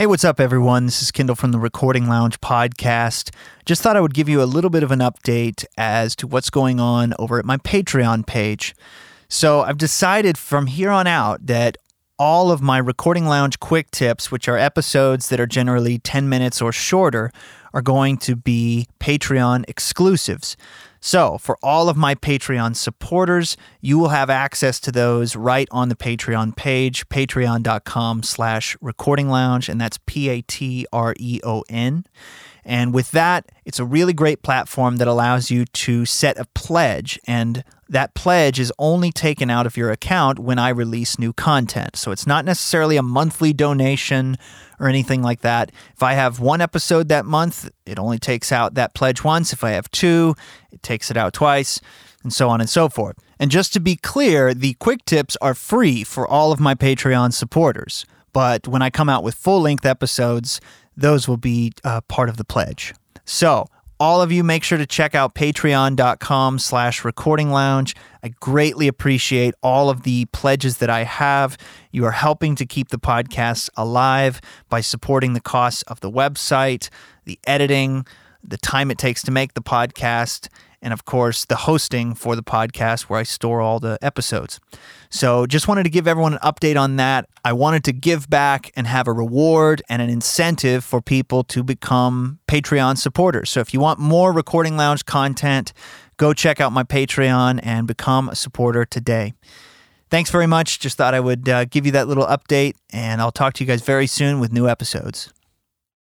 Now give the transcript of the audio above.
Hey, what's up, everyone? This is Kendall from the Recording Lounge podcast. Just thought I would give you a little bit of an update as to what's going on over at my Patreon page. So, I've decided from here on out that all of my Recording Lounge quick tips, which are episodes that are generally 10 minutes or shorter, are going to be Patreon exclusives. So, for all of my Patreon supporters, you will have access to those right on the Patreon page, patreon.com slash recording lounge, and that's P-A-T-R-E-O-N. And with that, it's a really great platform that allows you to set a pledge, and that pledge is only taken out of your account when I release new content. So it's not necessarily a monthly donation or anything like that. If I have one episode that month, it only takes out that pledge once. If I have two, it takes it out twice, and so on and so forth. And just to be clear, the quick tips are free for all of my Patreon supporters. But when I come out with full length episodes, those will be uh, part of the pledge. So, all of you make sure to check out patreon.com slash recording lounge. I greatly appreciate all of the pledges that i have. You are helping to keep the podcast alive by supporting the costs of the website the editing the time it takes to make the podcast and of course the hosting for the podcast where I store all the episodes. So just wanted to give everyone an update on that. I wanted to give back and have a reward and an incentive for people to become Patreon supporters. So if you want more Recording Lounge content, go check out my Patreon and become a supporter today. Thanks very much. Just thought I would uh, give you that little update, and I'll talk to you guys very soon with new episodes.